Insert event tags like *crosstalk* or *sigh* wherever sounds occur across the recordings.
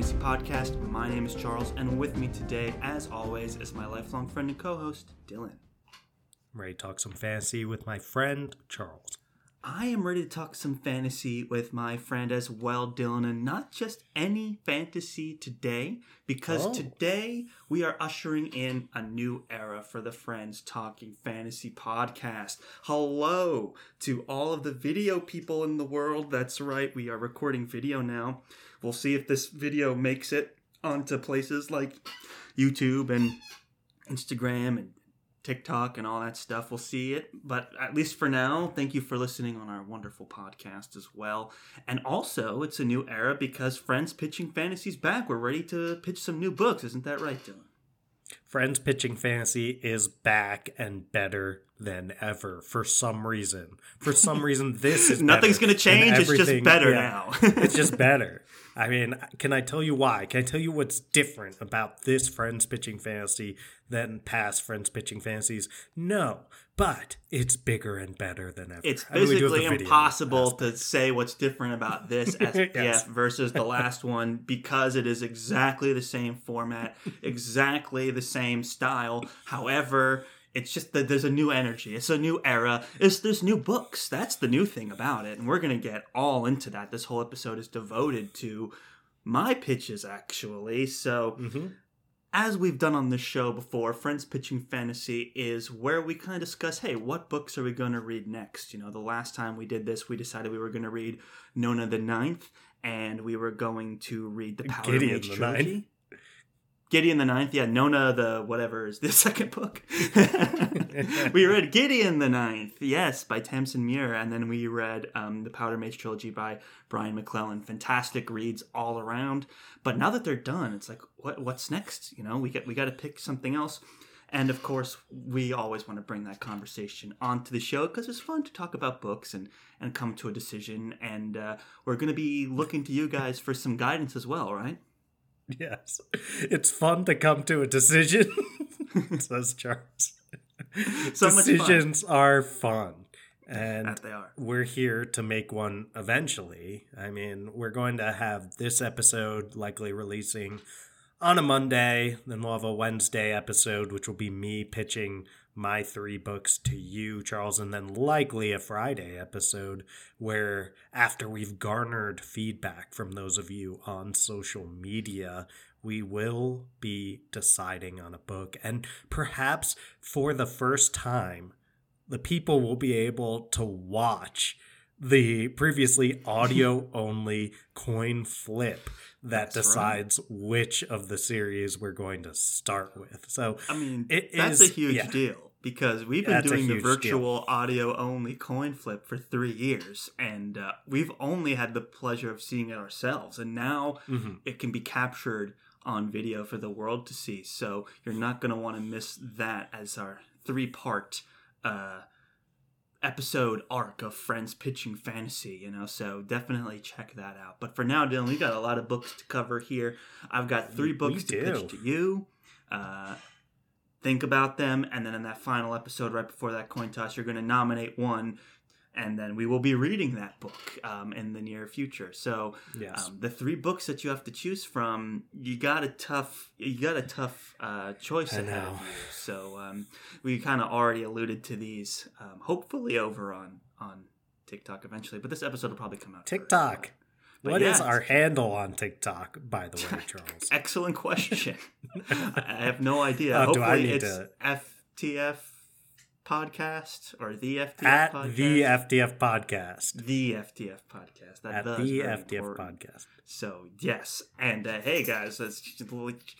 Fantasy Podcast. My name is Charles, and with me today, as always, is my lifelong friend and co host, Dylan. I'm ready to talk some fantasy with my friend Charles. I am ready to talk some fantasy with my friend as well, Dylan, and not just any fantasy today, because Oh. today we are ushering in a new era for the Friends Talking Fantasy podcast. Hello to all of the video people in the world. That's right, we are recording video now. We'll see if this video makes it onto places like YouTube and Instagram and TikTok and all that stuff. We'll see it. But at least for now, thank you for listening on our wonderful podcast as well. And also, it's a new era because Friends Pitching Fantasy's back. We're ready to pitch some new books. Isn't that right, Dylan? Friends Pitching Fantasy is back and better than ever for some reason. For some reason, this is *laughs* Nothing's going gonna change, it's just better now. *laughs* it's just better. *laughs* I mean, can I tell you why? Can I tell you what's different about this Friends Pitching Fantasy than past Friends Pitching Fantasies? No, but it's bigger and better than ever. It's I mean, we do have physically impossible to say what's different about this SPF Yes. versus the last one because it is exactly the same format, exactly the same style. However, it's just that there's a new energy. It's a new era. It's there's new books. That's the new thing about it, and we're gonna get all into that. This whole episode is devoted to my pitches, actually. So Mhm. as we've done on this show before, Friends Pitching Fantasy is where we kind of discuss, hey, what books are we going to read next? You know, the last time we did this, we decided we were going to read Nona the Ninth, and we were going to read the Powder Gideon Mage the trilogy. Ninth. Gideon the Ninth, yeah, Nona the whatever is the *laughs* second book. *laughs* we read Gideon the Ninth, yes, by Tamsyn Muir, and then we read um, the Powder Mage trilogy by Brian McClellan. Fantastic reads all around. But now that they're done, it's like, what what's next? You know, we get we got to pick something else. And of course, we always want to bring that conversation onto the show because it's fun to talk about books and and come to a decision. And uh, we're going to be looking to you guys for some guidance as well, right? *laughs* Yes. It's fun to come to a decision, *laughs* says Charles. So much fun. Decisions are fun. And That they are. we're here to make one eventually. I mean, we're going to have this episode likely releasing on a Monday. Then we'll have a Wednesday episode, which will be me pitching my three books to you, Charles, and then likely a Friday episode where, after we've garnered feedback from those of you on social media, we will be deciding on a book. And perhaps for the first time, the people will be able to watch the previously audio *laughs* only coin flip that That's right. decides which of the series we're going to start with. So I mean, It that's is- a huge yeah. deal because we've been That's doing the huge deal. virtual audio only coin flip for three years, and uh, we've only had the pleasure of seeing it ourselves, and now mhm. it can be captured on video for the world to see. So you're not going to want to miss that as our three part uh, episode arc of Friends Pitching Fantasy, you know, so definitely check that out. But for now, Dylan, we got a lot of books to cover here. I've got three books to pitch to you. Uh, think about them, and then in that final episode, right before that coin toss, you're going to nominate one. And then we will be reading that book um, in the near future. So yes. um, the three books that you have to choose from, you got a tough, you got a tough uh, choice I ahead know. of you. So um, we kind of already alluded to these, um, hopefully over on on TikTok eventually. But this episode will probably come out first. But What is yeah, our handle on TikTok, by the way, *laughs* Charles? Excellent question. *laughs* I have no idea. Oh, do I hopefully need it's to- FTF podcast or the FTF At podcast. the FTF podcast. the FTF podcast. That At the is FTF important. podcast. So yes, and uh, hey guys, let's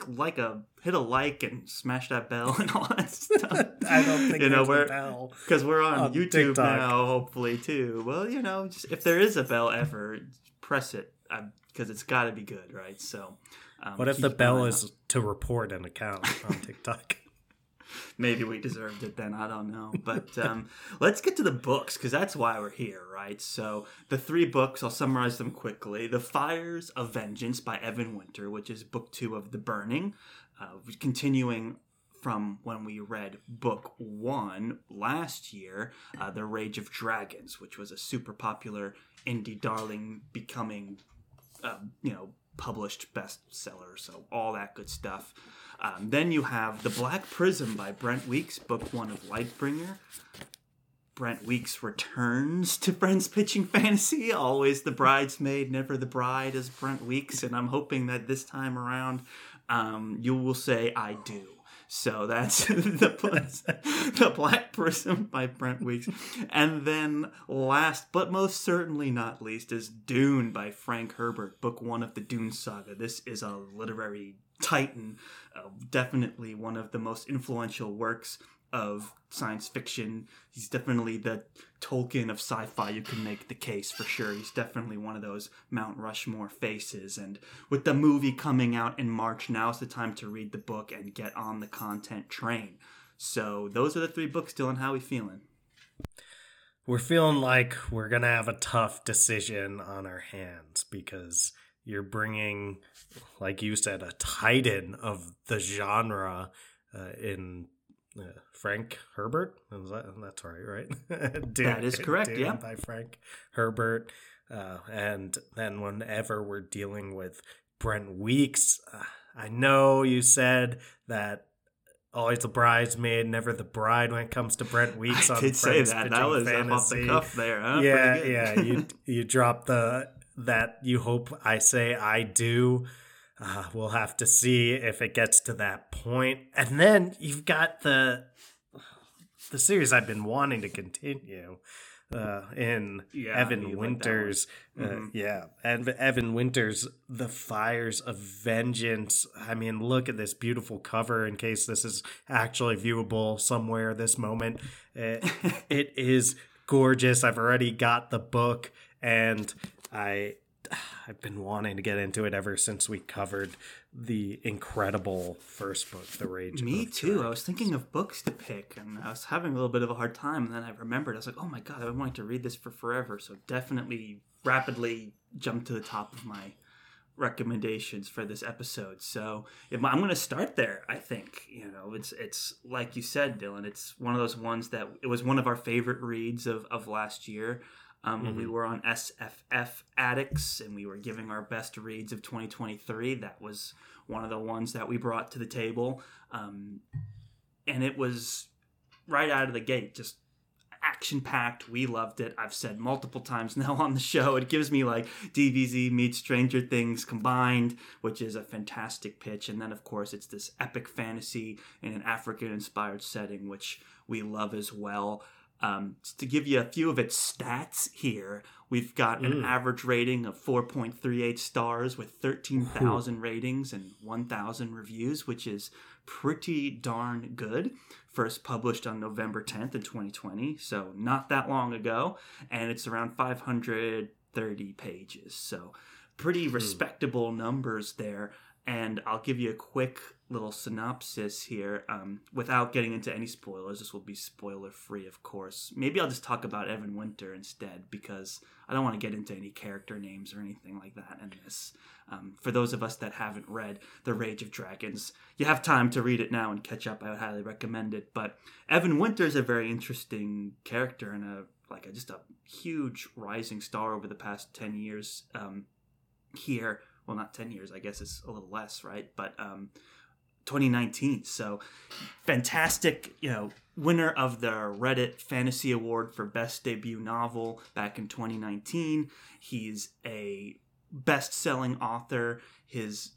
like a hit a like and smash that bell and all that stuff. *laughs* I don't think you know we're a bell. because we're on, on YouTube TikTok. now, hopefully too. Well, you know, just, if there is a bell ever, press it because it's got to be good, right? So, um, What if the bell is out. to report an account on *laughs* TikTok? maybe we deserved it then? I don't know, but um, *laughs* let's get to the books because that's why we're here, right? So the three books, I'll summarize them quickly: "The Fires of Vengeance" by Evan Winter, which is book two of The Burning, uh, continuing from when we read book one last year, uh, The Rage of Dragons, which was a super popular indie darling becoming, uh, you know, published bestseller. So all that good stuff. Um, then you have The Black Prism by Brent Weeks, book one of Lightbringer. Brent Weeks returns to Friends Pitching Fantasy. Always the bridesmaid, never the bride, as Brent Weeks. And I'm hoping that this time around um, you will say, I do. So that's *laughs* the, the Black Prism by Brent Weeks. And then last but most certainly not least is Dune by Frank Herbert, book one of the Dune saga. This is a literary titan, uh, definitely one of the most influential works of science fiction. He's definitely the Tolkien of sci-fi. You can make the case for sure. He's definitely one of those Mount Rushmore faces. And with the movie coming out in March, now's the time to read the book and get on the content train. So those are the three books. Dylan, how we feeling? We're feeling like we're gonna have a tough decision on our hands because you're bringing, like you said, a titan of the genre uh, in uh, Frank Herbert. That, that's right, right? *laughs* Dune, that is correct. Dune yeah, by Frank Herbert. Uh, and then whenever we're dealing with Brent Weeks, uh, I know you said that always the bridesmaid, never the bride when it comes to Brent *laughs* Weeks. I on did say that. That was off the cuff there. Huh? Yeah, yeah. You *laughs* you dropped the that you hope I say I do. Uh, we'll have to see if it gets to that point. And then you've got the the series I've been wanting to continue uh, in Yeah, Evan you like that Winters. Uh, Mhm. yeah, and Evan Winters, The Fires of Vengeance. I mean, look at this beautiful cover. In case this is actually viewable somewhere this moment, it, *laughs* it is gorgeous. I've already got the book, and I *sighs* I've been wanting to get into it ever since we covered the incredible first book, The Rage. Me too. I was thinking of books to pick, and I was having a little bit of a hard time. And then I remembered, I was like, "Oh my god, I've been wanting to read this for forever." So definitely, rapidly jumped to the top of my recommendations for this episode. So if I'm going to start there. I think you know it's it's like you said, Dylan. It's one of those ones that it was one of our favorite reads of of last year. Um, when we were on SFF Addicts and we were giving our best reads of 2023, that was one of the ones that we brought to the table. Um, and it was right out of the gate, just action packed. We loved it. I've said multiple times *laughs* now on the show. It gives me like DBZ meets Stranger Things combined, which is a fantastic pitch. And then, of course, it's this epic fantasy in an African inspired setting, which we love as well. Um, to give you a few of its stats here, we've got an Mm. average rating of 4.38 stars with 13,000 ratings and 1,000 reviews, which is pretty darn good. First published on November 10th in 2020, so not that long ago, and it's around 530 pages. So pretty respectable numbers there. And I'll give you a quick little synopsis here um, without getting into any spoilers. This will be spoiler free, of course. Maybe I'll just talk about Evan Winter instead because I don't want to get into any character names or anything like that in this. Um, for those of us that haven't read The Rage of Dragons, you have time to read it now and catch up. I would highly recommend it. But Evan Winter is a very interesting character and a like a, just a huge rising star over the past ten years um, here. Well, not ten years. I guess it's a little less, right? But um, 2019. So fantastic, you know, winner of the Reddit Fantasy Award for Best Debut Novel back in 2019. He's a best selling author. His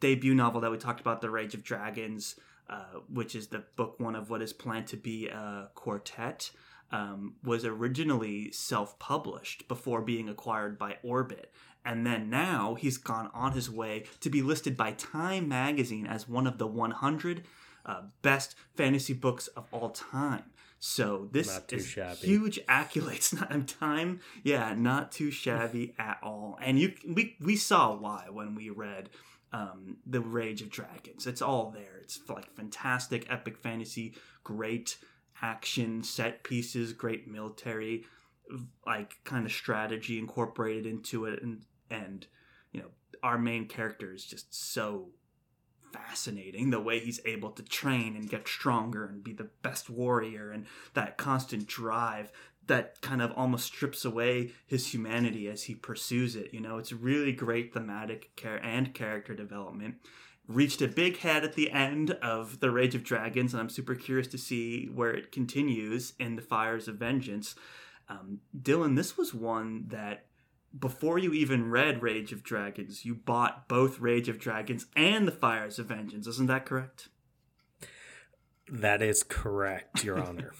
debut novel that we talked about, The Rage of Dragons, uh, which is the book one of what is planned to be a quartet, um, was originally self published before being acquired by Orbit. And then now he's gone on his way to be listed by Time Magazine as one of the 100 uh, best fantasy books of all time. So this is shabby. huge accolades. *laughs* Not in time, yeah, not too shabby *laughs* at all. And you, we we saw why when we read um, the Rage of Dragons. It's all there. It's like fantastic, epic fantasy, great action set pieces, great military, like kind of strategy incorporated into it, and and you know our main character is just so fascinating the way he's able to train and get stronger and be the best warrior and that constant drive that kind of almost strips away his humanity as he pursues it. You know, it's really great thematic care and character development. Reached a big head at the end of The Rage of Dragons, and I'm super curious to see where it continues in The Fires of Vengeance. Um, Dylan, this was one that before you even read Rage of Dragons, you bought both Rage of Dragons and The Fires of Vengeance. Isn't that correct? That is correct, Your *laughs* Honor.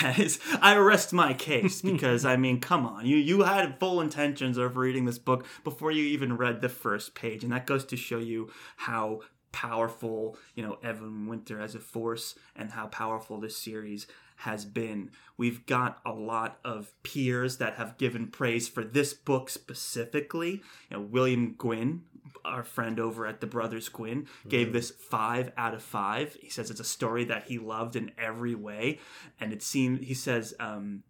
that is i rest my case *laughs* because i mean come on you you had full intentions of reading this book before you even read the first page and that goes to show you how powerful you know evan winter as a force and how powerful this series has been we've got a lot of peers that have given praise for this book specifically you know william gwynne our friend over at the Brothers Gwynne, gave mm-hmm. this five out of five. He says it's a story that he loved in every way, and it seemed he says, um,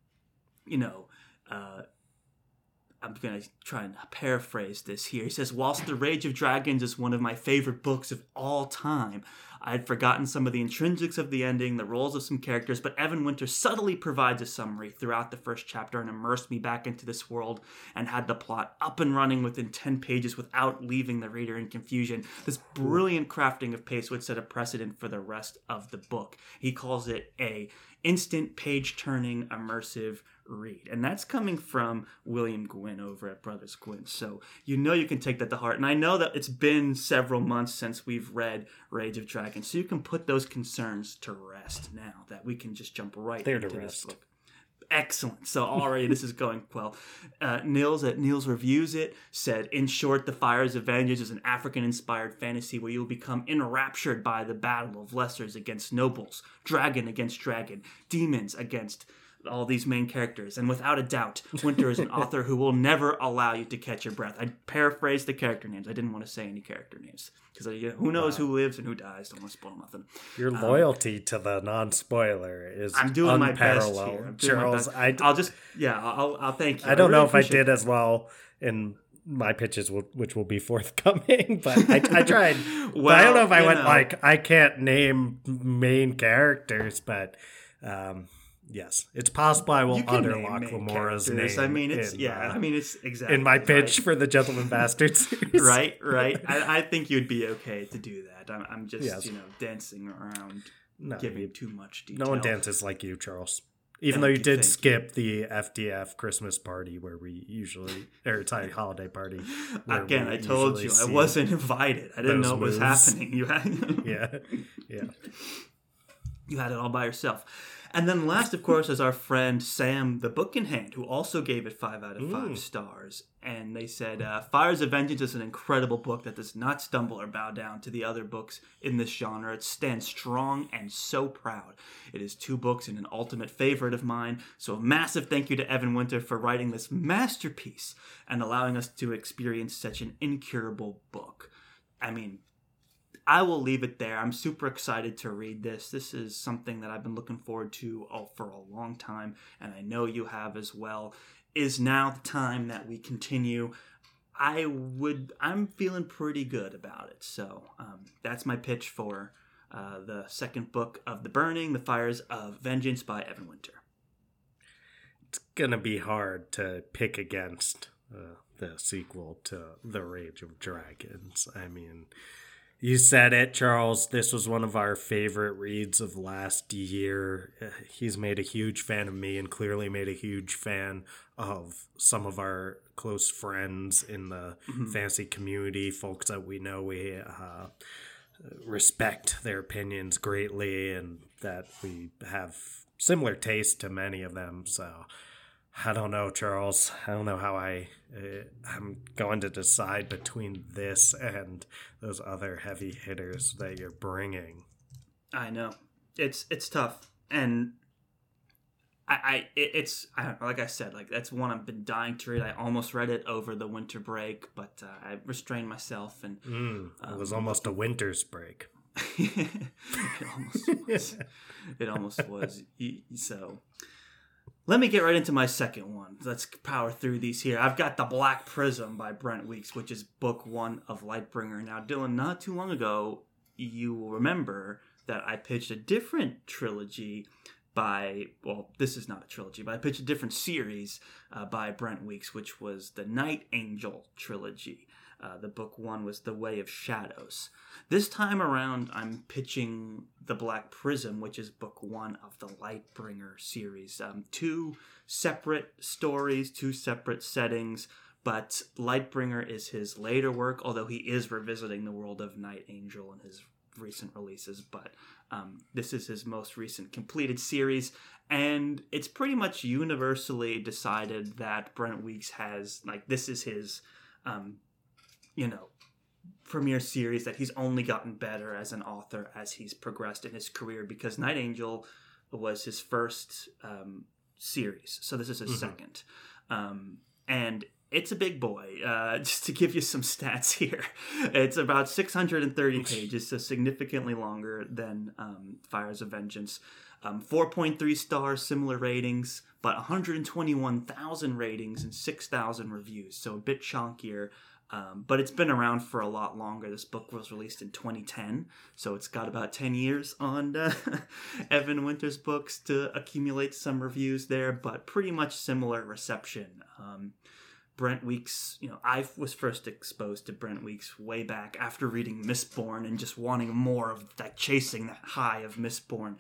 you know, uh, I'm going to try and paraphrase this here. He says, Whilst The Rage of Dragons is one of my favorite books of all time, I had forgotten some of the intrinsics of the ending, the roles of some characters, but Evan Winter subtly provides a summary throughout the first chapter and immersed me back into this world and had the plot up and running within 10 pages without leaving the reader in confusion. This brilliant crafting of pace would set a precedent for the rest of the book. He calls it a instant page turning immersive read. And that's coming from William Gwynne over at Brothers Gwynne. So you know you can take that to heart. And I know that it's been several months since we've read Rage of Dragons. So you can put those concerns to rest now that we can just jump right They're into to this rest. book. Excellent. So already this is going well. Uh, Nils at Nils reviews it said, in short, the Fires of Vengeance is an African-inspired fantasy where you will become enraptured by the battle of lessers against nobles, dragon against dragon, demons against all these main characters. And without a doubt, Winter is an *laughs* author who will never allow you to catch your breath. I paraphrased the character names. I didn't want to say any character names because you know, who knows wow. who lives and who dies. Don't want to spoil nothing. Your um, loyalty to the non-spoiler is I'm doing unparalleled. my best here. I'm Charles, I, will just yeah, I'll, I'll thank you. I don't I really know if I did as well in my pitches, will, which will be *laughs* forthcoming. But I, I *laughs* tried. well, I don't know if I went know. like I can't name main characters, but. Um, Yes, it's possible I will underlock Lamora's name. I mean, it's in, yeah. Uh, I mean, it's exactly in my pitch right? for the Gentleman *laughs* Bastard series. right, *laughs* right. I, I, think you'd be okay to do that. I'm, I'm just yes. you know dancing around, no, giving you, too much detail. No one dances like you, Charles. Even thank though you, you did skip you. the FTF Christmas party where we usually, or *laughs* holiday party. Again, I told you I wasn't invited. I didn't know what was happening. You had, yeah, yeah. You had it all by yourself. And then last, of course, is our friend Sam the Book in Hand, who also gave it five out of five stars. And they said, uh, Fires of Vengeance is an incredible book that does not stumble or bow down to the other books in this genre. It stands strong and so proud. It is two books and an ultimate favorite of mine. So a massive thank you to Evan Winter for writing this masterpiece and allowing us to experience such an incurable book. I mean, I will leave it there. I'm super excited to read this. This is something that I've been looking forward to oh, for a long time, and I know you have as well. Is now the time that we continue. I would. I'm feeling pretty good about it. So um, that's my pitch for uh, the second book of the Burning: The Fires of Vengeance by Evan Winter. It's gonna be hard to pick against uh, the sequel to The Rage of Dragons. I mean you said it, Charles. This was one of our favorite reads of last year. He's made a huge fan of me and clearly made a huge fan of some of our close friends in the mm-hmm. fantasy community, folks that we know we uh, respect their opinions greatly and that we have similar taste to many of them. So I don't know, Charles. I don't know how I. Uh, I'm going to decide between this and those other heavy hitters that you're bringing. I know it's it's tough, and I, I it's I don't know, like I said, like that's one I've been dying to read. I almost read it over the winter break, but uh, I restrained myself, and mm, it um, was almost a winter's break. *laughs* it almost was. it almost was. So let me get right into my second one. Let's power through these here. I've got The Black Prism by Brent Weeks, which is book one of Lightbringer. Now, Dylan, not too long ago, you will remember that I pitched a different trilogy by, well, this is not a trilogy, but I pitched a different series uh, by Brent Weeks, which was the Night Angel trilogy. Uh, the book one was The Way of Shadows. This time around, I'm pitching The Black Prism, which is book one of the Lightbringer series. Um, two separate stories, two separate settings, but Lightbringer is his later work, although he is revisiting the world of Night Angel in his recent releases. But um, this is his most recent completed series, and it's pretty much universally decided that Brent Weeks has, like, this is his. Um, you know, premiere series that he's only gotten better as an author as he's progressed in his career because Night Angel was his first um, series. So this is his mm-hmm. second. Um, and it's a big boy. Uh, *laughs* just to give you some stats here, it's about 630 pages, so significantly longer than um, Fires of Vengeance. Um, 4.3 stars, similar ratings, but 121,000 ratings and 6,000 reviews, so a bit chunkier um, but it's been around for a lot longer. This book was released in 2010, so it's got about 10 years on uh, *laughs* Evan Winter's books to accumulate some reviews there, but pretty much similar reception. Um, Brent Weeks, you know, I was first exposed to Brent Weeks way back after reading Mistborn and just wanting more of that, chasing that high of Mistborn.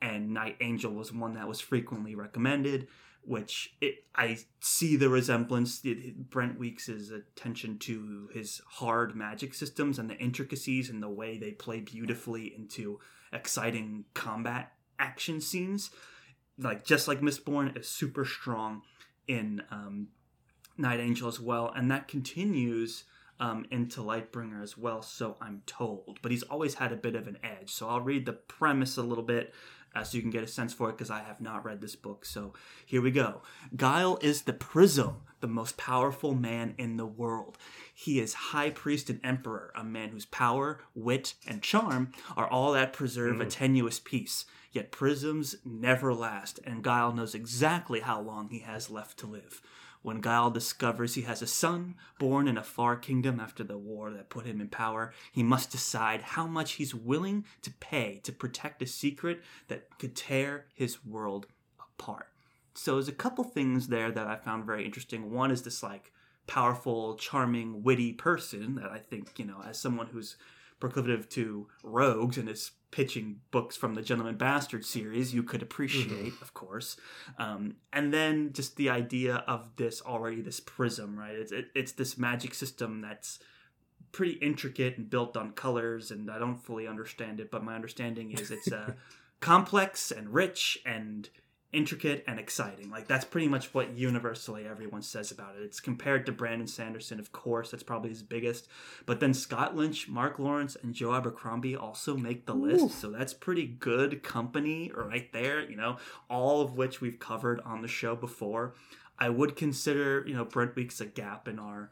And Night Angel was one that was frequently recommended which it, I see the resemblance. Brent Weeks' attention to his hard magic systems and the intricacies and the way they play beautifully into exciting combat action scenes. Like just like Mistborn is super strong in um, Night Angel as well, and that continues um, into Lightbringer as well. So I'm told, but he's always had a bit of an edge. So I'll read the premise a little bit uh, so you can get a sense for it because I have not read this book. So here we go. Guile is the prism, the most powerful man in the world. He is high priest and emperor, a man whose power, wit, and charm are all that preserve mm. a tenuous peace. Yet prisms never last, and Guile knows exactly how long he has left to live. When Guile discovers he has a son born in a far kingdom after the war that put him in power, he must decide how much he's willing to pay to protect a secret that could tear his world apart. So there's a couple things there that I found very interesting. One is this like powerful, charming, witty person that I think, you know, as someone who's proclivative to rogues and is pitching books from the Gentleman Bastard series, you could appreciate, mm-hmm. of course. Um, and then just the idea of this already this prism, right? It's it, it's this magic system that's pretty intricate and built on colors, and I don't fully understand it, but my understanding is it's uh, *laughs* complex and rich and intricate and exciting. Like that's pretty much what universally everyone says about it. It's compared to Brandon Sanderson, of course, that's probably his biggest. But then Scott Lynch, Mark Lawrence, and Joe Abercrombie also make the list. So that's pretty good company right there, you know, all of which we've covered on the show before. I would consider, you know, Brent Weeks a gap in our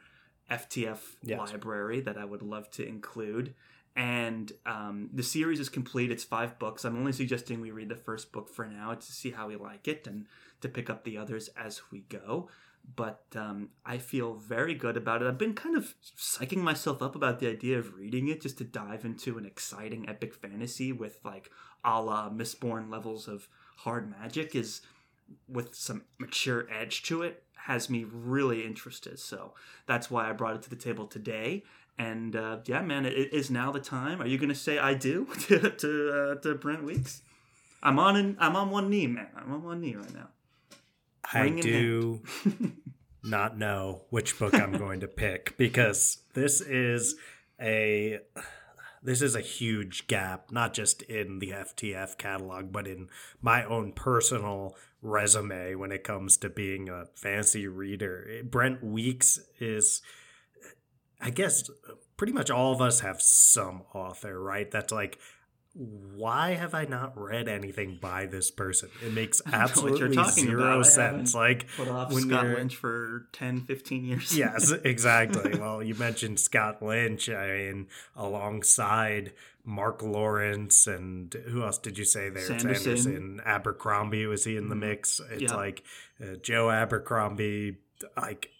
FTF yes. library that I would love to include and um, the series is complete. It's five books. I'm only suggesting we read the first book for now to see how we like it and to pick up the others as we go. But um, I feel very good about it. I've been kind of psyching myself up about the idea of reading it just to dive into an exciting epic fantasy with like a la Mistborn levels of hard magic is with some mature edge to it has me really interested. So that's why I brought it to the table today. And uh, yeah, man, it is now the time. Are you going to say I do *laughs* to to, uh, to Brent Weeks? I'm on an, I'm on one knee, man. I'm on one knee right now. I do *laughs* *laughs* not know which book I'm going to pick because this is a this is a huge gap, not just in the FTF catalog, but in my own personal resume when it comes to being a fancy reader. Brent Weeks is I guess pretty much all of us have some author, right? That's like why have I not read anything by this person? It makes *laughs* I don't know what absolutely zero. Sense. Like Put off when Scott Lynch for 10, 15 years. *laughs* yes, *laughs* exactly. well, you mentioned Scott Lynch. I mean, alongside Mark Lawrence and who else did you say there? Sanderson. Abercrombie was he in the Mhm. mix? It's Yeah. like uh, Joe Abercrombie. Like,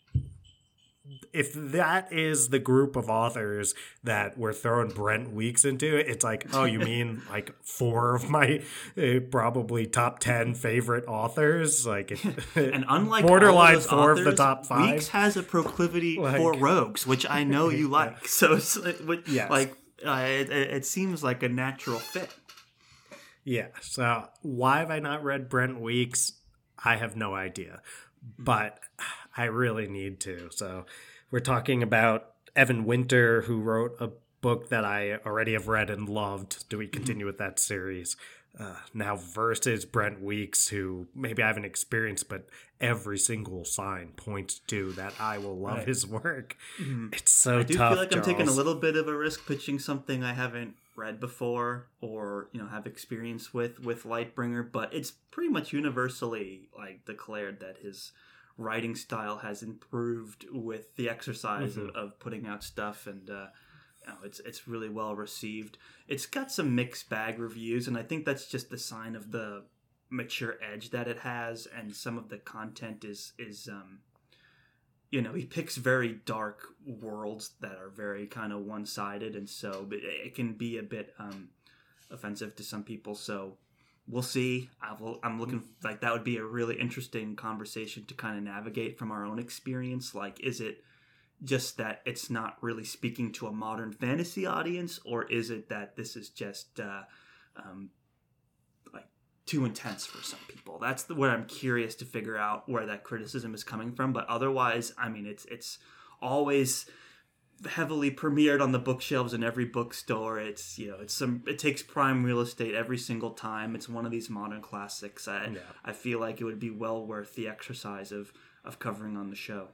if that is the group of authors that we're throwing Brent Weeks into, it's like, oh, you mean *laughs* like four of my uh, probably top ten favorite authors? Like, it, *laughs* And unlike borderline four of the top five. Weeks has a proclivity *laughs* Like- for rogues, which I know you like. So it's Yes. like uh, it, it it seems like a natural fit. Yeah. So why have I not read Brent Weeks? I have no idea, but I really need to. So we're talking about Evan Winter, who wrote a book that I already have read and loved. Do we continue with that series? Uh, now versus Brent Weeks, who maybe I haven't experienced, but every single sign points to that I will love Right. his work. It's so I do tough. feel like I'm taking a little bit of a risk pitching something I haven't read before or you know have experience with with Lightbringer, but it's pretty much universally like declared that his writing style has improved with the exercise of, of putting out stuff and uh, you know, it's it's really well received. It's got some mixed bag reviews, and I think that's just the sign of the mature edge that it has, and some of the content is is um, you know he picks very dark worlds that are very kind of one sided, and so it it can be a bit um, offensive to some people. So we'll see. I'm looking like that would be a really interesting conversation to kind of navigate from our own experience. Like, is it just that it's not really speaking to a modern fantasy audience, or is it that this is just uh, um, like too intense for some people? That's the, where I'm curious to figure out where that criticism is coming from. But otherwise, I mean, it's it's always heavily premiered on the bookshelves in every bookstore. It's you know it's some it takes prime real estate every single time. It's one of these modern classics. I Yeah. I feel like it would be well worth the exercise of of covering on the show.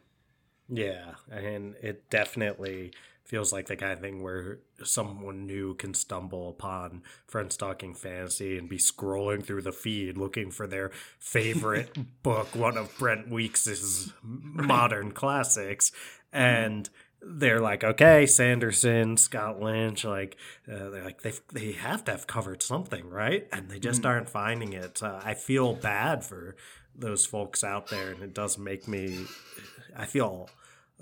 Yeah, and it definitely feels like the kind of thing where someone new can stumble upon Friends Talking Fantasy and be scrolling through the feed looking for their favorite *laughs* book, one of Brent Weeks's modern classics, and they're like, okay, Sanderson, Scott Lynch, like uh, they're like they they have to have covered something, right? And they just aren't finding it. Uh, I feel bad for those folks out there, and it does make me. I feel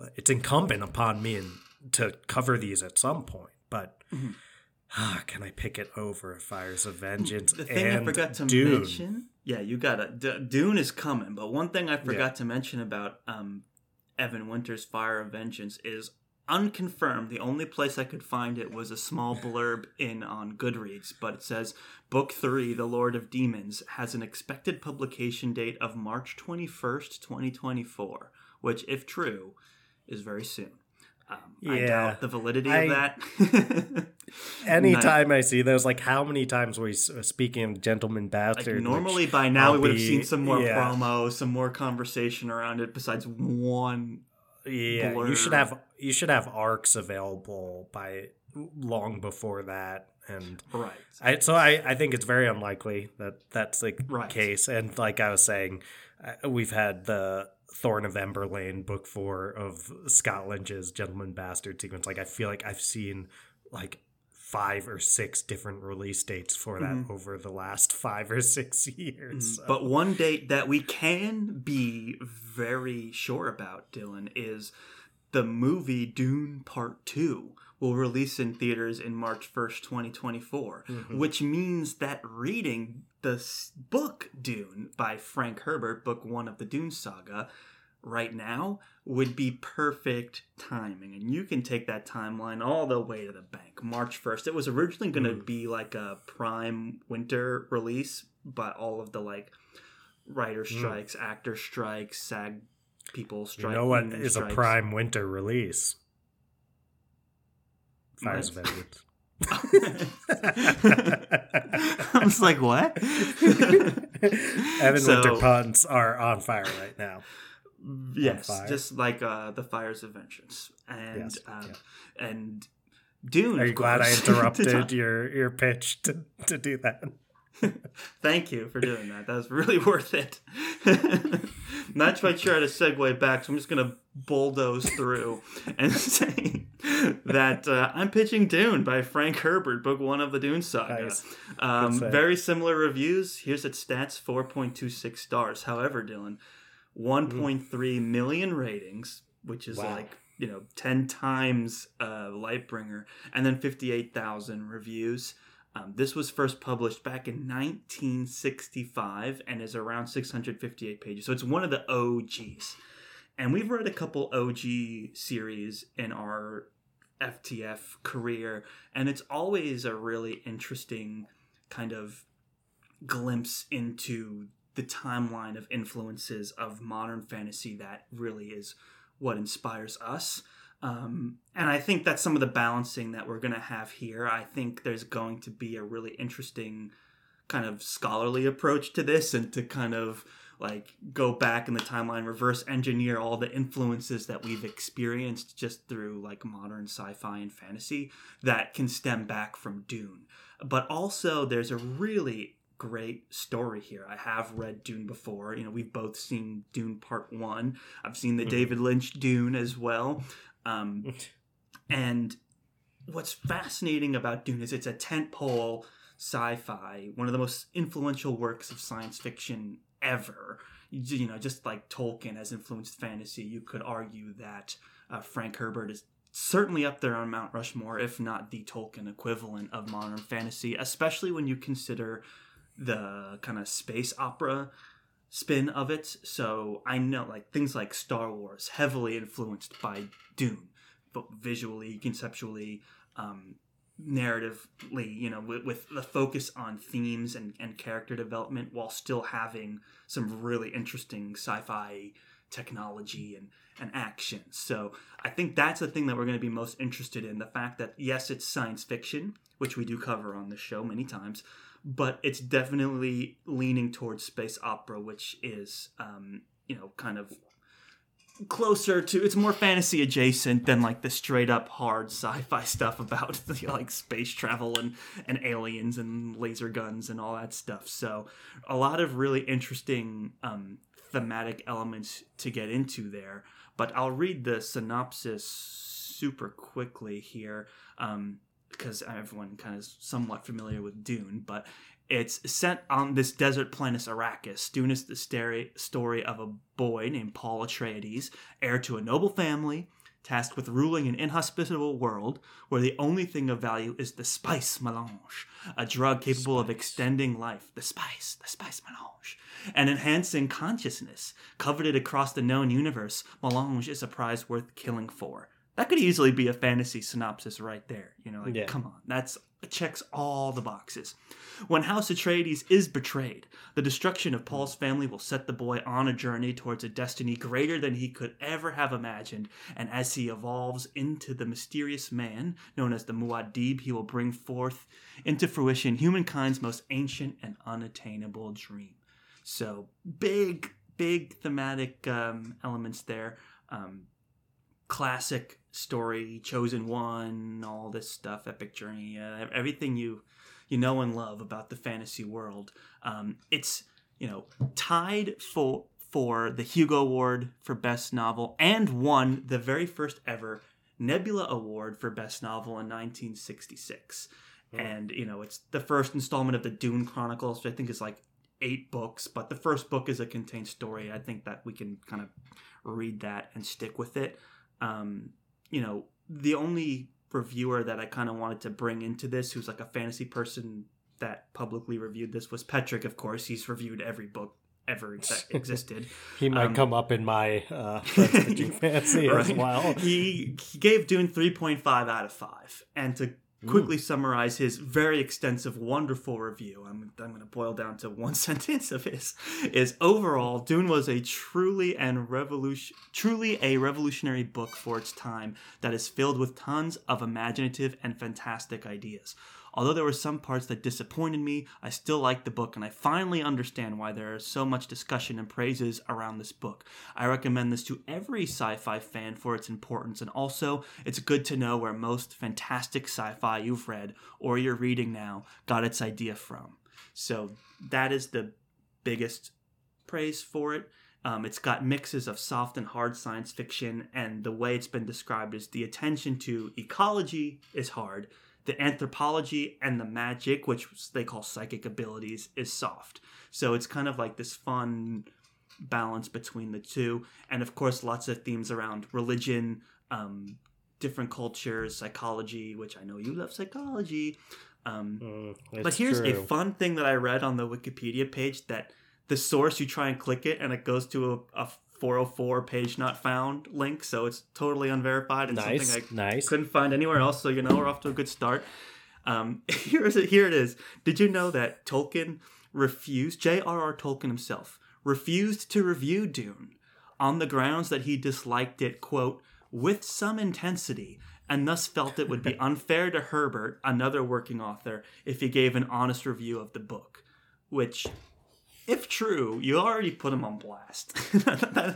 uh, it's incumbent upon me and to cover these at some point, but. Ah, can I pick it over Fires of Vengeance The thing and I forgot to Dune? mention, yeah, you got it. D- Dune is coming, but one thing I forgot to mention about um, Evan Winter's Fire of Vengeance is unconfirmed. The only place I could find it was a small *laughs* blurb in on Goodreads, but it says Book Three, The Lord of Demons, has an expected publication date of March twenty first, twenty twenty four, which, if true, is very soon. Um, I Yeah. doubt the validity I- of that. *laughs* Anytime I see those, like how many times were we uh, speaking of Gentleman Like Bastard? which normally by now I'll we would have seen some more yeah. promo, some more conversation around it. Besides one, Yeah, you should have you should have arcs available by long before that, and right? I, so I I think it's very unlikely that that's the Right. case. And like I was saying, uh, we've had the Thorn of Emberlain book four of Scott Lynch's Gentleman Bastard sequence. Like I feel like I've seen like five or six different release dates for that Mhm. over the last five or six *laughs* years. So- But one date that we can be very sure about, Dylan, is the movie Dune Part Two will release in theaters in March first, twenty twenty four, Mhm. which means that reading the book Dune by Frank Herbert, book one of the Dune saga, right now would be perfect timing and you can take that timeline all the way to the bank march 1st it was originally going to Mm. be like a prime winter release but all of the like writer strikes actor strikes sag people you strike know what is a prime winter release? Fires of. I was like what *laughs* Evan So- Winter puns are on fire right now. yes just like uh the fires of vengeance and Yes, um, yeah. and Dune. Are you glad I *laughs* interrupted your your pitch to, to do that? *laughs* Thank you for doing that. That was really *laughs* worth it. *laughs* Not quite sure how to segue back, so I'm just going to bulldoze through and say that uh, I'm pitching Dune by Frank Herbert, book one of the Dune saga. Nice. Um, very similar reviews. Here's its stats 4.26 stars. However, Dylan, 1.3 million ratings, which is Wow. like, you know, 10 times uh, Lightbringer, and then 58,000 reviews. Um, this was first published back in 1965 and is around 658 pages. So it's one of the OGs. And we've read a couple OG series in our FTF career, and it's always a really interesting kind of glimpse into the timeline of influences of modern fantasy that really is what inspires us. Um, and I think that's some of the balancing that we're going to have here. I think there's going to be a really interesting kind of scholarly approach to this and to kind of like go back in the timeline, reverse engineer all the influences that we've experienced just through like modern sci fi and fantasy that can stem back from Dune. But also, there's a really great story here. I have read Dune before. You know, we've both seen Dune Part 1. I've seen the Mhm. David Lynch Dune as well. Um, and what's fascinating about Dune is it's a tentpole sci-fi, one of the most influential works of science fiction ever. You know, just like Tolkien has influenced fantasy, you could argue that uh, Frank Herbert is certainly up there on Mount Rushmore, if not the Tolkien equivalent of modern fantasy, especially when you consider the kind of space opera spin of it. So I know like things like Star Wars heavily influenced by Dune, but visually, conceptually, um, narratively, you know, with, with the focus on themes and, and character development while still having some really interesting sci-fi technology and, and action. So I think that's the thing that we're going to be most interested in. The fact that yes, it's science fiction, which we do cover on the show many times, but it's definitely leaning towards space opera, which is, um, you know, kind of closer to it's more fantasy adjacent than like the straight up hard sci-fi *laughs* stuff about the, like space travel and and aliens and laser guns and all that stuff. So a lot of really interesting um thematic elements to get into there. But i'll read the synopsis super quickly here. Um because everyone kind of is somewhat familiar with dune but it's set on this desert planet Arrakis. Dune is the story of a boy named Paul Atreides, heir to a noble family, tasked with ruling an inhospitable world where the only thing of value is the spice melange, a drug capable of extending life. The spice, the spice melange, and enhancing consciousness. Coveted across the known universe, melange is a prize worth killing for. That could easily be a fantasy synopsis right there. You know, like, Yeah. come on, that's it checks all the boxes. When House Atreides is betrayed, the destruction of Paul's family will set the boy on a journey towards a destiny greater than he could ever have imagined, and as he evolves into the mysterious man known as the Muad'Dib, he will bring forth into fruition humankind's most ancient and unattainable dream. So big, big thematic um, elements there. Um, classic story, chosen one, all this stuff, epic journey, uh, everything you you know and love about the fantasy world. Um, it's you know tied for for the Hugo Award for Best Novel and won the very first ever Nebula Award for Best Novel in 1966. Hmm. And you know it's the first installment of the Dune Chronicles, which I think is like eight books, but the first book is a contained story. I think that we can kind of read that and stick with it. Um, you know, the only reviewer that I kind of wanted to bring into this, who's like a fantasy person that publicly reviewed this, was Petrik. Of course, he's reviewed every book ever ex- *laughs* existed. He might Um, come up in my uh, *laughs* Fantasy as Right. well. He, he gave Dune 3.5 out of 5. And to quickly summarize his very extensive, wonderful review, I'm, I'm going to boil down to one *laughs* sentence of his, is overall, Dune was a truly and revolution, truly a revolutionary book for its time that is filled with tons of imaginative and fantastic ideas. Although there were some parts that disappointed me, I still like the book and I finally understand why there is so much discussion and praises around this book. I recommend this to every sci fi fan for its importance, and also it's good to know where most fantastic sci fi you've read or you're reading now got its idea from. So that is the biggest praise for it. Um, it's got mixes of soft and hard science fiction, and the way it's been described is the attention to ecology is hard, the anthropology and the magic, which they call psychic abilities, is soft. So it's kind of like this fun balance between the two, and of course, lots of themes around religion, um, different cultures, psychology, which I know you love psychology. Um, Mm, but here's a fun thing that I read on the Wikipedia page that the source you try and click it and it goes to a, a 404 page not found link, so it's totally unverified and nice, something I nice. couldn't find anywhere else. So you know we're off to a good start. Um, *laughs* here is it. Here it is. Did you know that Tolkien refused? J.R.R. Tolkien himself refused to review Dune on the grounds that he disliked it. "Quote with some intensity." And thus felt it would be *laughs* unfair to Herbert, another working author, if he gave an honest review of the book. Which, if true, you already put him on blast. *laughs*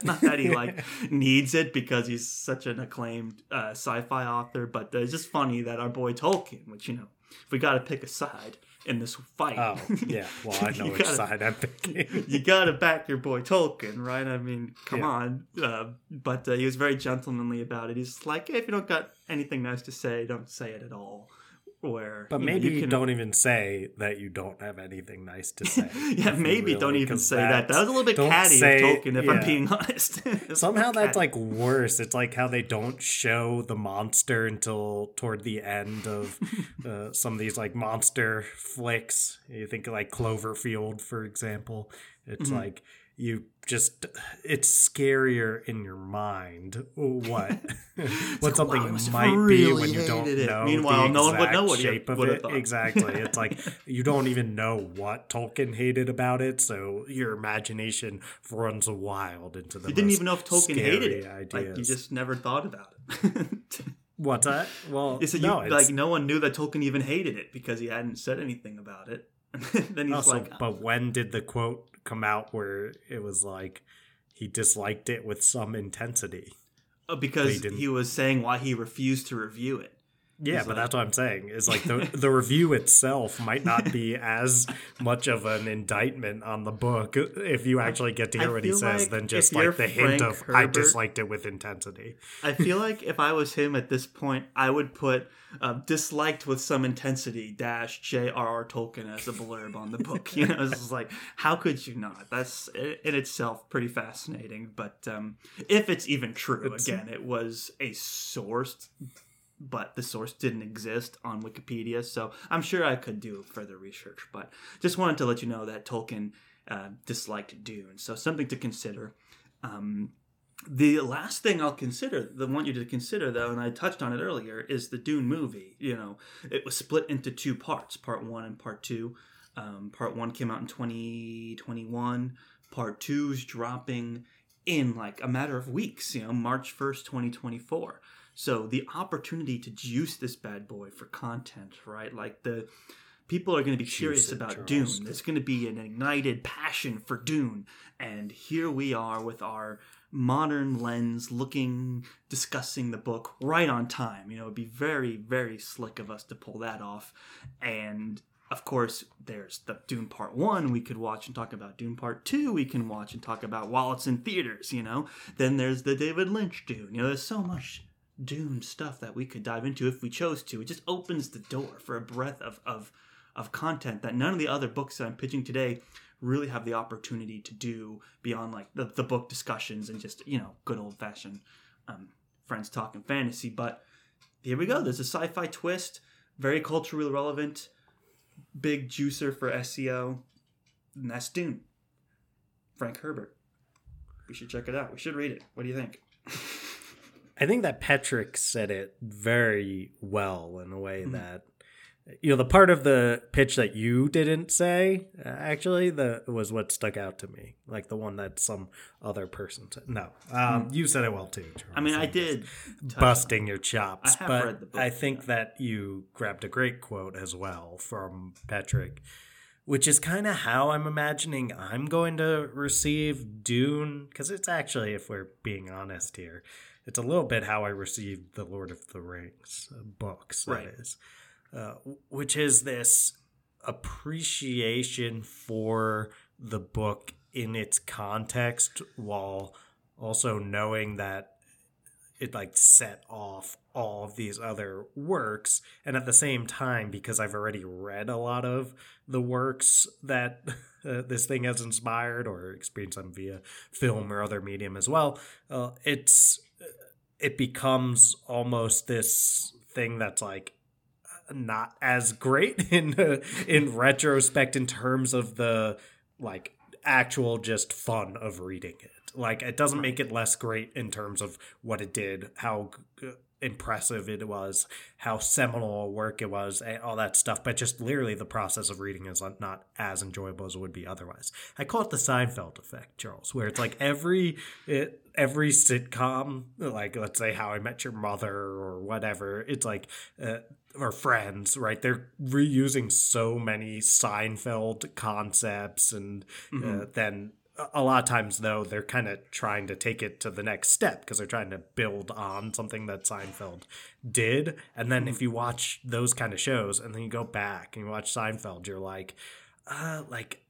Not that he like *laughs* needs it because he's such an acclaimed uh, sci-fi author, but uh, it's just funny that our boy Tolkien, which you know, if we got to pick a side in this fight, Oh, yeah. *laughs* Well, I know which gotta- side I'm picking. you gotta back your boy Tolkien, right? I mean, come Yeah. on. Uh, but uh, he was very gentlemanly about it. He's like, hey, if you don't got anything nice to say, don't say it at all. Where, But you know, maybe you can- don't even say that you don't have anything nice to *laughs* say. yeah, maybe don't even say that. That was a little bit catty say- of Tolkien, if I'm being *laughs* honest. *laughs* Somehow that's like worse. It's like how they don't show the monster until toward the end of uh, some of these like monster flicks. You think like Cloverfield, for example. It's Mhm. like you just it's scarier in your mind what *laughs* what something wow, I must have might be when you don't it. know Meanwhile, the no one would know what shape of it thought. exactly it's like *laughs* you don't even know what Tolkien hated about it so your imagination runs wild into the You didn't even know if Tolkien hated it. ideas. Like you just never thought about it. *laughs* What's that? Well, You said no, you, it's like no one knew that Tolkien even hated it because he hadn't said anything about it. then he's also, like, but when did the quote come out where it was like he disliked it with some intensity? oh, because didn't- he was saying why he refused to review it. Yeah, but like- that's what I'm saying. Is like the *laughs* the review itself might not be as much of an indictment on the book if you actually get to I hear what he says like than just like the hint Frank of I disliked it with intensity. I feel like if I was him at this point, I would put uh, disliked with some intensity dash J.R.R. Tolkien as a blurb on the book. You know, it's like how could you not? That's in itself pretty fascinating. But um, if it's even true, It's- again, it was a sourced. But the source didn't exist on Wikipedia, so I'm sure I could do further research. But just wanted to let you know that Tolkien uh, disliked Dune, so something to consider. Um, the last thing I'll consider, the want you to consider though, and I touched on it earlier, is the Dune movie. You know, it was split into two parts, part one and part two. Um, part one came out in 2021. Part two's dropping in like a matter of weeks, you know, March 1st, 2024. So the opportunity to juice this bad boy for content, right? Like the people are going to be curious it, about Charles. Dune. There's going to be an ignited passion for Dune. And here we are with our modern lens looking, discussing the book right on time. You know, it'd be very, very slick of us to pull that off. And of course, there's the Dune Part 1 we could watch and talk about. Dune Part 2 we can watch and talk about while it's in theaters, you know? Then there's the David Lynch Dune. You know, there's so much Dune stuff that we could dive into if we chose to. It just opens the door for a breadth of, of, of content that none of the other books that I'm pitching today really have the opportunity to do beyond like the, the book discussions and just, you know, good old fashioned um, friends talking fantasy. But here we go. There's a sci fi twist, very culturally relevant, big juicer for SEO. And that's Dune. Frank Herbert. We should check it out. We should read it. What do you think? *laughs* I think that Petrik said it very well in a way Mhm. that you know the part of the pitch that you didn't say uh, actually the was what stuck out to me like the one that some other person said no um, you said it well too Charles. Hmm. I mean, I did busting your chops I have but read the book, i think that you grabbed a great quote as well from Petrik which is kind of how i'm imagining i'm going to receive dune because it's actually if we're being honest here it's a little bit how i received the lord of the rings uh, books that Right. is uh, which is this appreciation for the book in its context while also knowing that it like set off all of these other works and at the same time because i've already read a lot of the works that *laughs* uh, this thing has inspired or experienced them via film or other medium as well uh, it's it becomes almost this thing that's like not as great *laughs* in uh, in retrospect in terms of the like actual just fun of reading it. Like it doesn't make it less great in terms of what it did, how impressive it was, how seminal a work it was, and all that stuff. But just literally the process of reading is not as enjoyable as it would be otherwise. I call it the Seinfeld effect, Charles, where it's like every it, every sitcom, like let's say How I Met Your Mother or whatever, it's like. Uh, or friends, right? They're reusing so many Seinfeld concepts, and uh, then a- lot of times, though, they're kind of trying to take it to the next step because they're trying to build on something that Seinfeld did. And then if you watch those kind of shows, and then you go back and you watch Seinfeld, you're like, uh, like,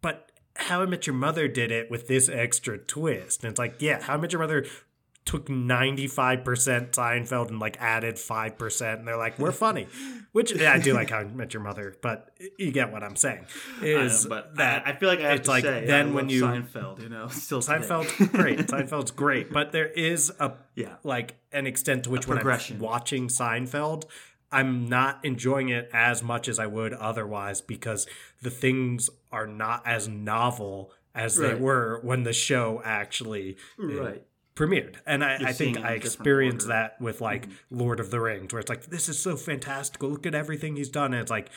but How I Met Your Mother did it with this extra twist, and it's like, yeah, How I Met Your Mother took 95% Seinfeld and like added 5% and they're like we're funny which yeah, I do like how I met your mother but you get what I'm saying. I know, is but that I, I feel like I have it's to like say, then when you- Seinfeld, you know, *laughs* still Seinfeld great. *laughs* Seinfeld's great but there is a yeah, like an extent to which when I'm watching Seinfeld, I'm not enjoying it as much as I would otherwise because the things are not as novel as they were when the show actually right. Premiered. And I, I think I experienced order. that with like Lord of the Rings, where it's like, this is so fantastical. Look at everything he's done. And it's like,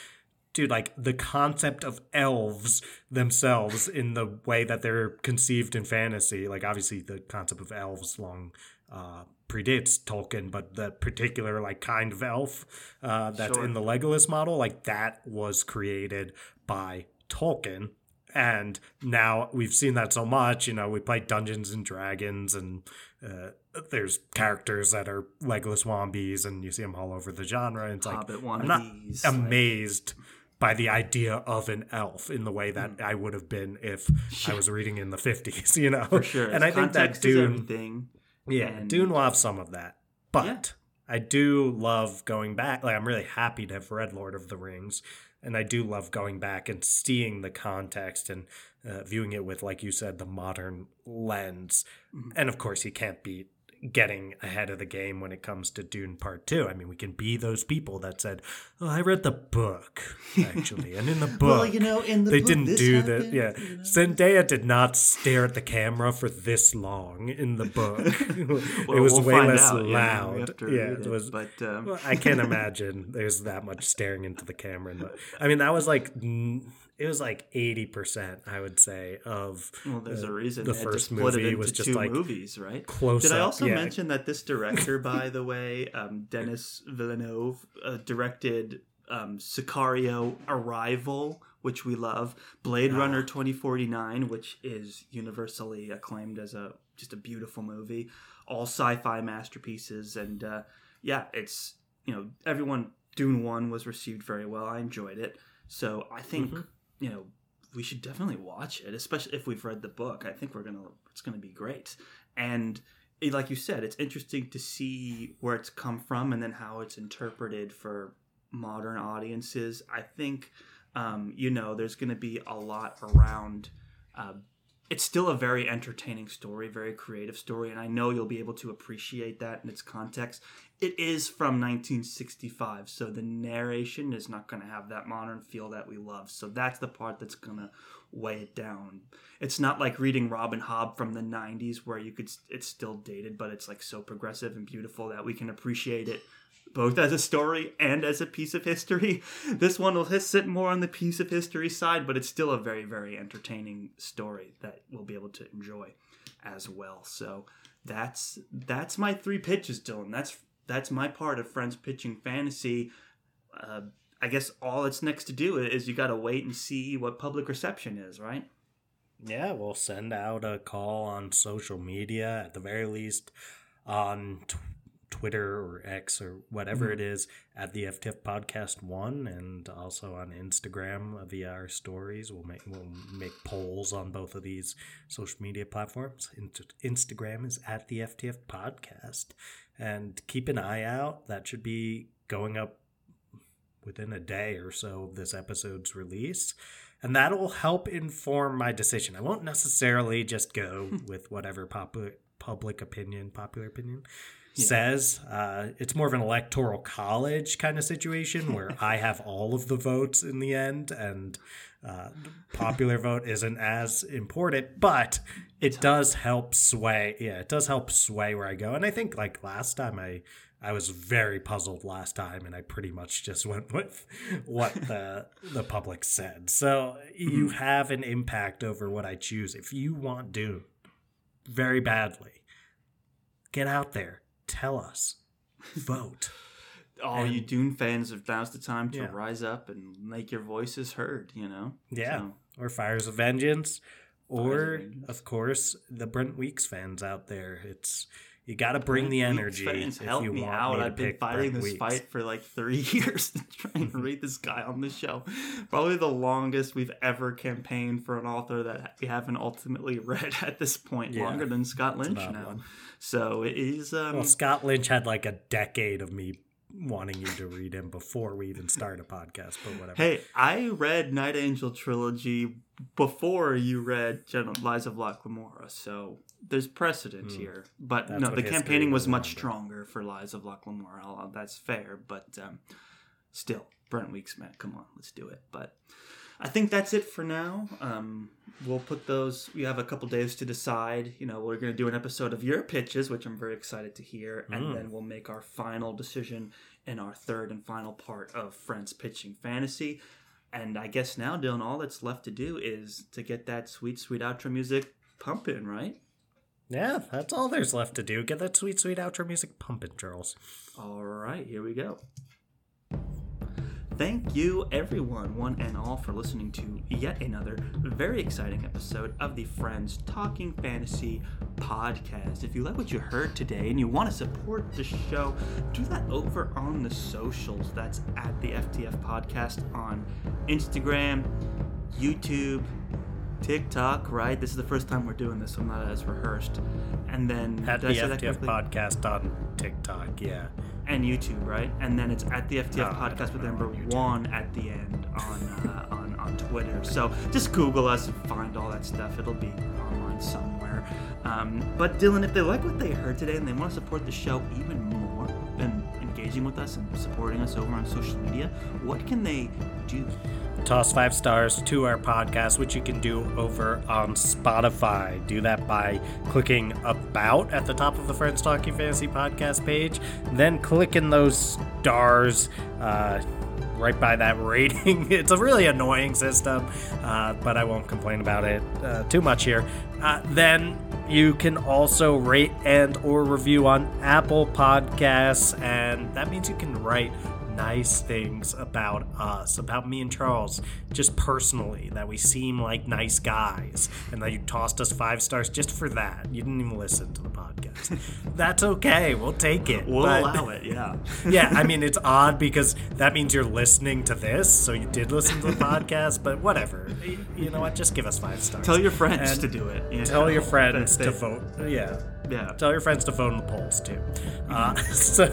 dude, like the concept of elves themselves in the way that they're conceived in fantasy, like obviously the concept of elves long uh, predates Tolkien, but the particular like kind of elf uh, that's Sure. in the Legolas model, like that was created by Tolkien. And now we've seen that so much, you know, we play Dungeons and Dragons and uh, there's characters that are Legolas wombies and you see them all over the genre. And it's like, Hobbit I'm not wannabes, like- amazed by the idea of an elf in the way that I would have been if I was reading in the *laughs* 50s, you know? Mm. For sure. And I think that Dune, yeah, and- Dune will have some of that. But Yeah. I do love going back. Like, I'm really happy to have read Lord of the Rings. And I do love going back and seeing the context and uh, viewing it with, like you said, the modern lens. Mhm. And of course, he can't beat getting ahead of the game when it comes to Dune Part 2. I mean, we can be those people that said, Oh, I read the book, actually. And in the book, *laughs* Well, you know, in the they book, didn't do that. Yeah. you know? Zendaya did not stare at the camera for this long in the book. *laughs* *laughs* it was we'll way less out, loud. to yeah, it it, was. But um, Well, I can't imagine there's that much staring into the camera. In the, I mean, that was like mm, it was like eighty percent, I would say, of well, there's uh, a reason the first movie was just two like movies, right? close. Did I up. also yeah. mention that this director, *laughs* by the way, um, Denis Villeneuve, uh, directed um, Sicario Arrival, which we love, Blade Ah. Runner 2049, which is universally acclaimed as a just a beautiful movie, all sci-fi masterpieces, and uh, yeah, it's you know everyone. Dune One was received very well. I enjoyed it, so I think Mhm. You know we should definitely watch it, especially if we've read the book. I think we're gonna it's gonna be great, and it- like you said, it's interesting to see where it's come from and then how it's interpreted for modern audiences. I think, um, you know, there's to be a lot around. Uh, it's still a very entertaining story, very creative story, and I know you'll be able to appreciate that in its context. it is from 1965, so the narration is not going to have that modern feel that we love. So that's the part that's going to weigh it down. It's not like reading Robin Hobb from the 90s where you could it's still dated, but it's like so progressive and beautiful that we can appreciate it both as a story and as a piece of history. *laughs* This one will sit more on the piece of history side, but it's still a very, very entertaining story that we'll be able to enjoy as well. So that's that's my three pitches, Dylan. That's that's my part of Friends Pitching Fantasy. Uh, I guess all it's next to do is you got to wait and see what public reception is, right? Yeah, we'll send out a call on social media at the very least on Twitter or X or whatever mm-hmm. it is at the FTF Podcast One, and also on Instagram via our stories. We'll make we'll make polls on both of these social media platforms. Instagram is at the FTF Podcast, and keep an eye out. That should be going up within a day or so of this episode's release. And that'll help inform my decision. I won't necessarily just go *laughs* with whatever public public opinion, popular opinion yeah. says. Uh, it's more of an electoral college kind of situation *laughs* where I have all of the votes in the end, and uh, popular vote isn't as important, but it does help sway. Yeah, it does help sway where I go. And I think like last time I. I was very puzzled last time, and I pretty much just went *laughs* with what the the public said. So you mm-hmm. have an impact over what I choose. If you want Dune very badly, get out there, tell us, vote. *laughs* All and, you Dune fans, if now's the time to yeah. rise up and make your voices heard, you know? Yeah. So. Or Fires of Vengeance. Or, of, Vengeance. of course, the Brent Weeks fans out there. It's you got to bring the energy. Fans, help me out. Me I've been fighting this Weeks. fight for like three *laughs* years trying to read this guy on the show. Probably the longest we've ever campaigned for an author that we haven't ultimately *laughs* read at this point. Yeah, longer than Scott Lynch now. One. So it is. Um, well, Scott Lynch had like a decade of me wanting you to read him before we even start a podcast, but whatever. Hey, I read Night Angel trilogy before you read Lies of Locke Lamora, so there's precedent mm. here. But that's no, the campaigning was much stronger for Lies of Locke Lamora. That's fair, but um, still, Brent Weeks, man, come on, let's do it. But I think that's it for now. Um, we'll put those. We have a couple days to decide. You know, we're going to do an episode of your pitches, which I'm very excited to hear, and mm. then we'll make our final decision in our third and final part of Friends Pitching Fantasy. And I guess now, Dylan, all that's left to do is to get that sweet, sweet outro music pumping, right? Yeah, that's all there's left to do. Get that sweet, sweet outro music pumping, Charles. All right, here we go. Thank you, everyone, one and all, for listening to yet another very exciting episode of the Friends Talking Fantasy podcast. If you like what you heard today and you want to support the show, do that over on the socials. That's at the FTF podcast on Instagram, YouTube, TikTok, right? This is the first time we're doing this, so I'm not as rehearsed. And then at the FTF podcast on TikTok, yeah, and YouTube, right? And then it's at the FTF oh, podcast with number one at the end on uh, on on Twitter. So just Google us and find all that stuff. It'll be online somewhere. Um, but Dylan, if they like what they heard today and they want to support the show even more and engaging with us and supporting us over on social media, what can they do? Toss five stars to our podcast, which you can do over on Spotify. Do that by clicking About at the top of the Friends Talking Fantasy podcast page, then clicking those stars. Uh, right by that *laughs* rating. It's a really annoying system, uh, but I won't complain about it uh, too much here. Uh, then you can also rate and or review on Apple Podcasts, and that means you can write nice things about us, about me and Charles, just personally, that we seem like nice guys, and that you tossed us five stars just for that. You didn't even listen to the podcast. *laughs* That's okay. We'll take it. We'll but, allow it, yeah. *laughs* yeah, I mean, it's odd because that means you're listening to this, so you did listen to the podcast, but whatever. You know what? Just give us five stars. Tell your friends and to do it. You tell know? your friends they, to vote. Yeah. Yeah. Tell your friends to vote in the polls too. Uh, *laughs* so,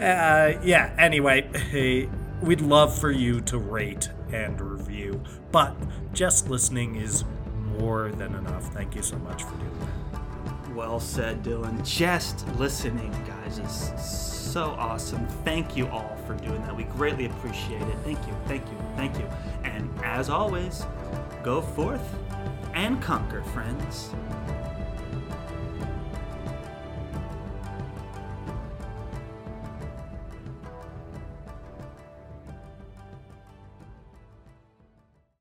uh, yeah. Anyway, hey, we'd love for you to rate and review, but just listening is more than enough. Thank you so much for doing that. Well said, Dylan. Just listening, guys, is so awesome. Thank you all for doing that. We greatly appreciate it. Thank you, thank you, thank you. And as always, go forth and conquer, friends.